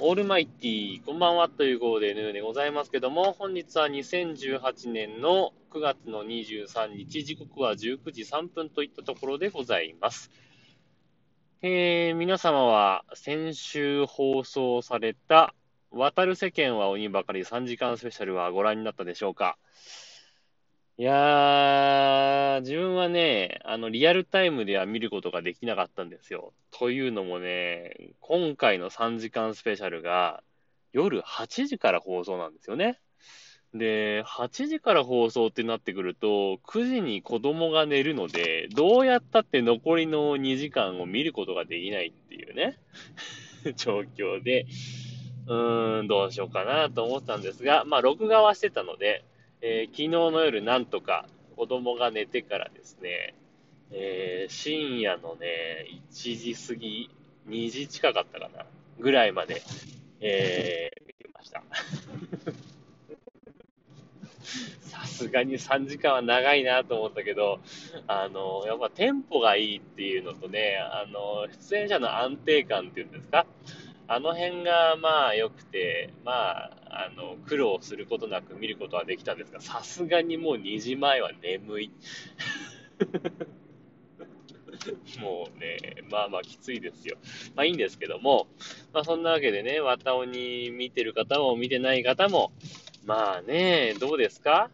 オールマイティー、こんばんはという号で N でございますけども、本日は2018年の9月の23日、時刻は19時3分といったところでございます。えー、皆様は先週放送された、渡る世間は鬼ばかり3時間スペシャルはご覧になったでしょうか？いやー、自分はね、あの、リアルタイムでは見ることができなかったんですよ。というのもね、今回の3時間スペシャルが夜8時から放送なんですよね。で、8時から放送ってなってくると、9時に子供が寝るので、どうやったって残りの2時間を見ることができないっていうね、状況で、うーん、どうしようかなと思ったんですが、まあ、録画はしてたので、えー、昨日の夜なんとか子供が寝てからですね、えー、深夜のね、1時過ぎ、2時近かったかな、ぐらいまで、えー、見てました。さすがに3時間は長いなと思ったけど、あの、やっぱテンポがいいっていうのとね、あの、出演者の安定感っていうんですか、あの辺がまあ良くて、まあ、あの、苦労することなく見ることはできたんですが、さすがにもう2時前は眠い。もうね、まあまあきついですよ。まあいいんですけども、まあそんなわけでね、綿鬼見てる方も見てない方も、まあね、どうですか？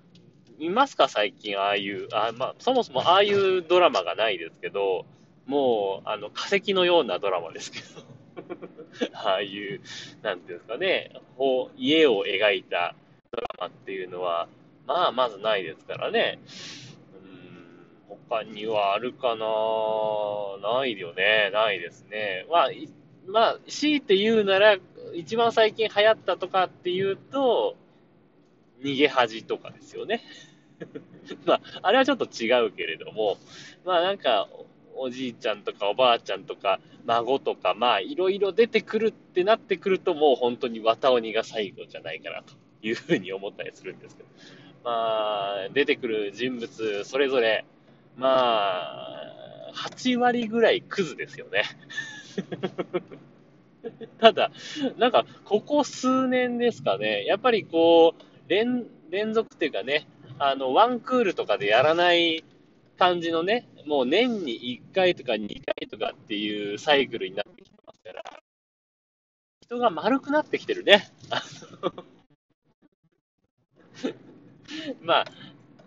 いますか？最近ああいう、あまあそもそもああいうドラマがないですけど、もう、あの、化石のようなドラマですけど。ああいう、なんていうんですかね、家を描いたドラマっていうのは、まあ、まずないですからね。うん、他にはあるかなないよね。ないですね。まあ、まあ、強いて言うなら、一番最近流行ったとかっていうと、逃げ恥とかですよね。まあ、あれはちょっと違うけれども、まあなんか、おじいちゃんとかおばあちゃんとか孫とか、まあいろいろ出てくるってなってくるともう本当に綿鬼が最後じゃないかなというふうに思ったりするんですけど。まあ、出てくる人物それぞれ、まあ、8割ぐらいクズですよね。ただ、なんか、ここ数年ですかね、やっぱりこう、連、連続っていうかね、あの、ワンクールとかでやらない感じのね、もう年に1回とか2回とかっていうサイクルになってきてますから、人が丸くなってきてるね。まあ、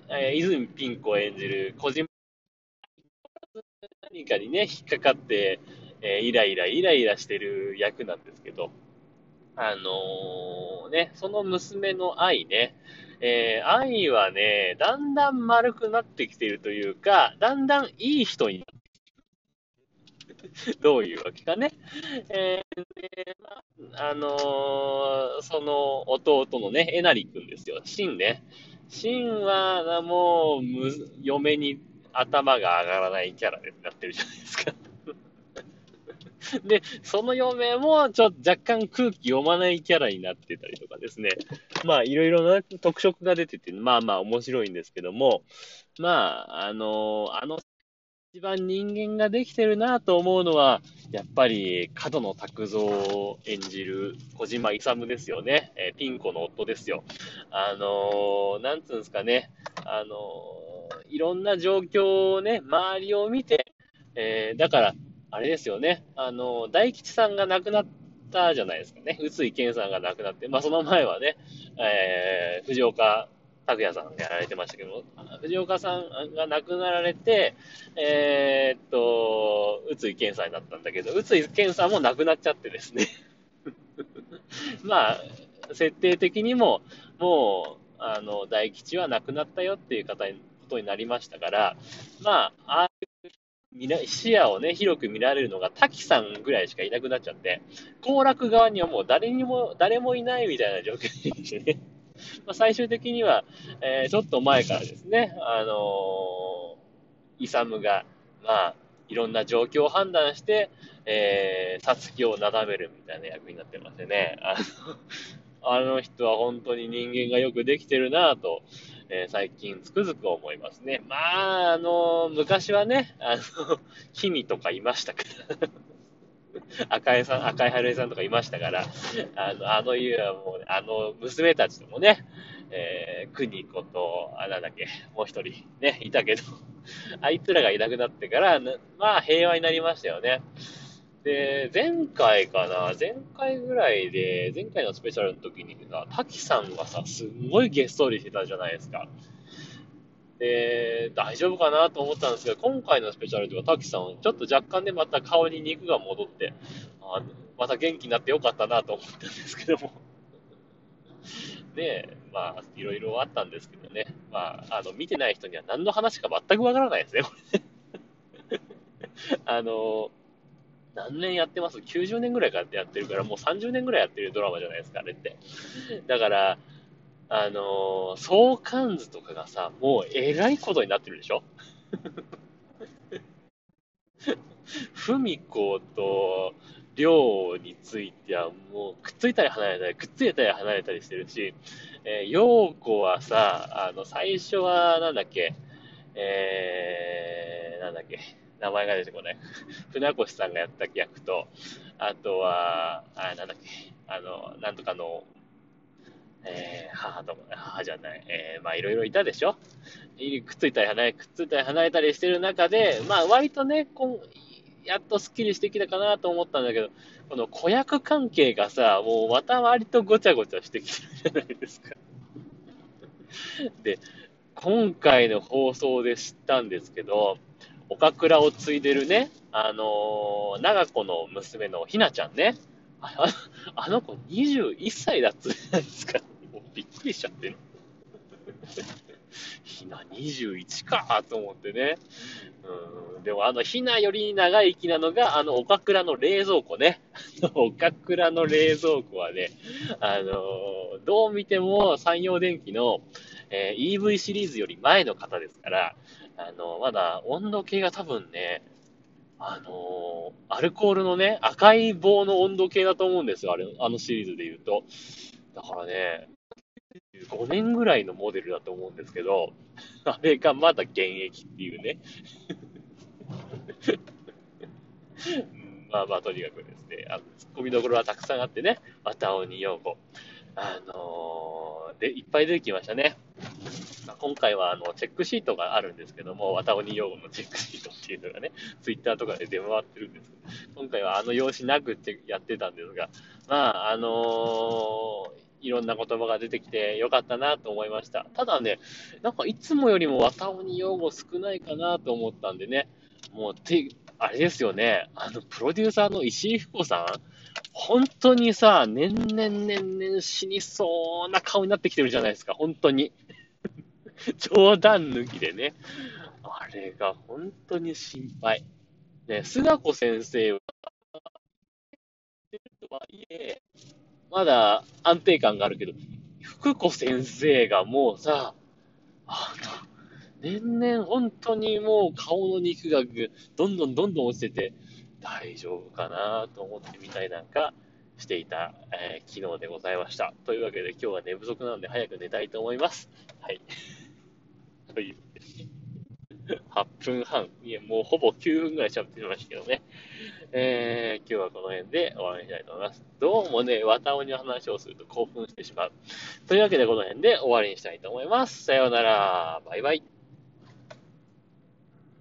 えー、泉ピン子を演じる小島何かにね、引っかかって、えー、イライライライラしてる役なんですけど、あのー、ね、その娘の愛ね、えー、愛はね、だんだん丸くなってきているというか、だんだんいい人になってきてる。どういうわけかね。えー、まあ、のー、その弟のね、えなりくんですよ。シンね。シンは、もう、む、嫁に頭が上がらないキャラでなってるじゃないですか。で、その嫁もちょっと若干空気読まないキャラになってたりとかですね。まあ、いろいろな特色が出てて、まあまあ面白いんですけども、まあ、あのあの、一番人間ができてるなと思うのは、やっぱり角野拓三を演じる小島勇ですよね。えー、ピン子の夫ですよ。あのー、なんつうんですかね。あのー、いろんな状況をね、周りを見て、えー、だから、あれですよね。あの、大吉さんが亡くなったじゃないですかね。宇津井健さんが亡くなって、まあその前はね、えー、藤岡拓也さんがやられてましたけど、藤岡さんが亡くなられて、えー、っと、宇津井健さんになったんだけど、宇津井健さんも亡くなっちゃってですね。まあ、設定的にも、もう、あの、大吉は亡くなったよっていう方に、ことになりましたから、まあ、ああいう視野をね、広く見られるのが滝さんぐらいしかいなくなっちゃって、行楽側にはもう誰にも、誰もいないみたいな状況にしてね。ま最終的には、えー、ちょっと前からですね、あのー、イサムが、まあ、いろんな状況を判断して、えー、サツキをなだめるみたいな役になってましてね、あの、あの人は本当に人間がよくできてるなぁと、えー、最近つくづく思いますね。まあ、あの、昔はね、あの、君とかいましたから赤井さん、赤井春江さんとかいましたから、あの、あの家はもう、ね、あの、娘たちともね、えー、邦子と、あ、なんだけ、もう一人、ね、いたけど、あいつらがいなくなってから、まあ、平和になりましたよね。で、前回かな、前回ぐらいで、前回のスペシャルの時にさ、滝さんがさ、すんごいゲストリーしてたじゃないですか。で、大丈夫かなと思ったんですけど、今回のスペシャルでは滝さん、ちょっと若干でまた顔に肉が戻って、あまた元気になってよかったなと思ったんですけども。で、まあ、いろいろあったんですけどね。まあ、あの、見てない人には何の話か全くわからないですね、これね。あの、何年やってます ?90 年ぐらいからやってるから、もう30年ぐらいやってるドラマじゃないですか、あれって。だから、あのー、相関図とかがさ、もうえらいことになってるでしょ？ふみことりょうについてはもうくっついたり離れたり、くっついたり離れたりしてるし、えー、ようこはさ、あの、最初はなんだっけ、えー、なんだっけ、名前が出てこない。船越さんがやった役と、あとは、あ、なんだっけ、あの、なんとかの、えー、母と、母じゃない、えー、まあいろいろいたでしょくっついたり離れ、くっついたり離れたりしてる中で、まあ割とね、こんやっとスッキリしてきたかなと思ったんだけど、この子役関係がさ、もうまた割とごちゃごちゃしてきてるじゃないですか。で、今回の放送で知ったんですけど、岡倉を継いでるね、あのー、長子の娘のひなちゃんね。ああの子21歳だっつじゃないですか。もうびっくりしちゃってる。ひな21かと思ってね。うん、でもあのひなより長生きなのが、あの岡倉の冷蔵庫ね。岡倉の冷蔵庫はね、あのー、どう見ても山陽電機の、えー、EV シリーズより前の方ですから、あの、まだ温度計が多分ね、あのアルコールのね、赤い棒の温度計だと思うんですよ、あれ、あのシリーズで言うと。だからね、5年ぐらいのモデルだと思うんですけど、あれがまだ現役っていうね。まあまあ、とにかくですね、あの、ツッコミどころはたくさんあってね、綿鬼陽子。あのー、で、いっぱい出てきましたね。まあ、今回はあのチェックシートがあるんですけども、綿鬼用語のチェックシートっていうのがね、ツイッターとかで出回ってるんですけど、今回はあの用紙なくってやってたんですが、まあ、あのー、いろんな言葉が出てきてよかったなと思いました。ただね、なんかいつもよりも綿鬼用語少ないかなと思ったんでね、もうて、あれですよね、あの、プロデューサーの石井福子さん、本当にさ、年々年々死にそうな顔になってきてるじゃないですか、本当に。冗談抜きでね。あれが本当に心配。ね、菅子先生は、とはいえ、まだ安定感があるけど、福子先生がもうさ、あの、年々本当にもう顔の肉がどんどんどんどん落ちてて、大丈夫かなと思ってみたいなんかしていた、えー、昨日でございました。というわけで今日は寝不足なので早く寝たいと思います。はい。という。8分半。いや、もうほぼ9分ぐらい喋ってましたけどね。えー、今日はこの辺で終わりにしたいと思います。どうもね、綿鬼の話をすると興奮してしまう。というわけでこの辺で終わりにしたいと思います。さようなら。バイバイ。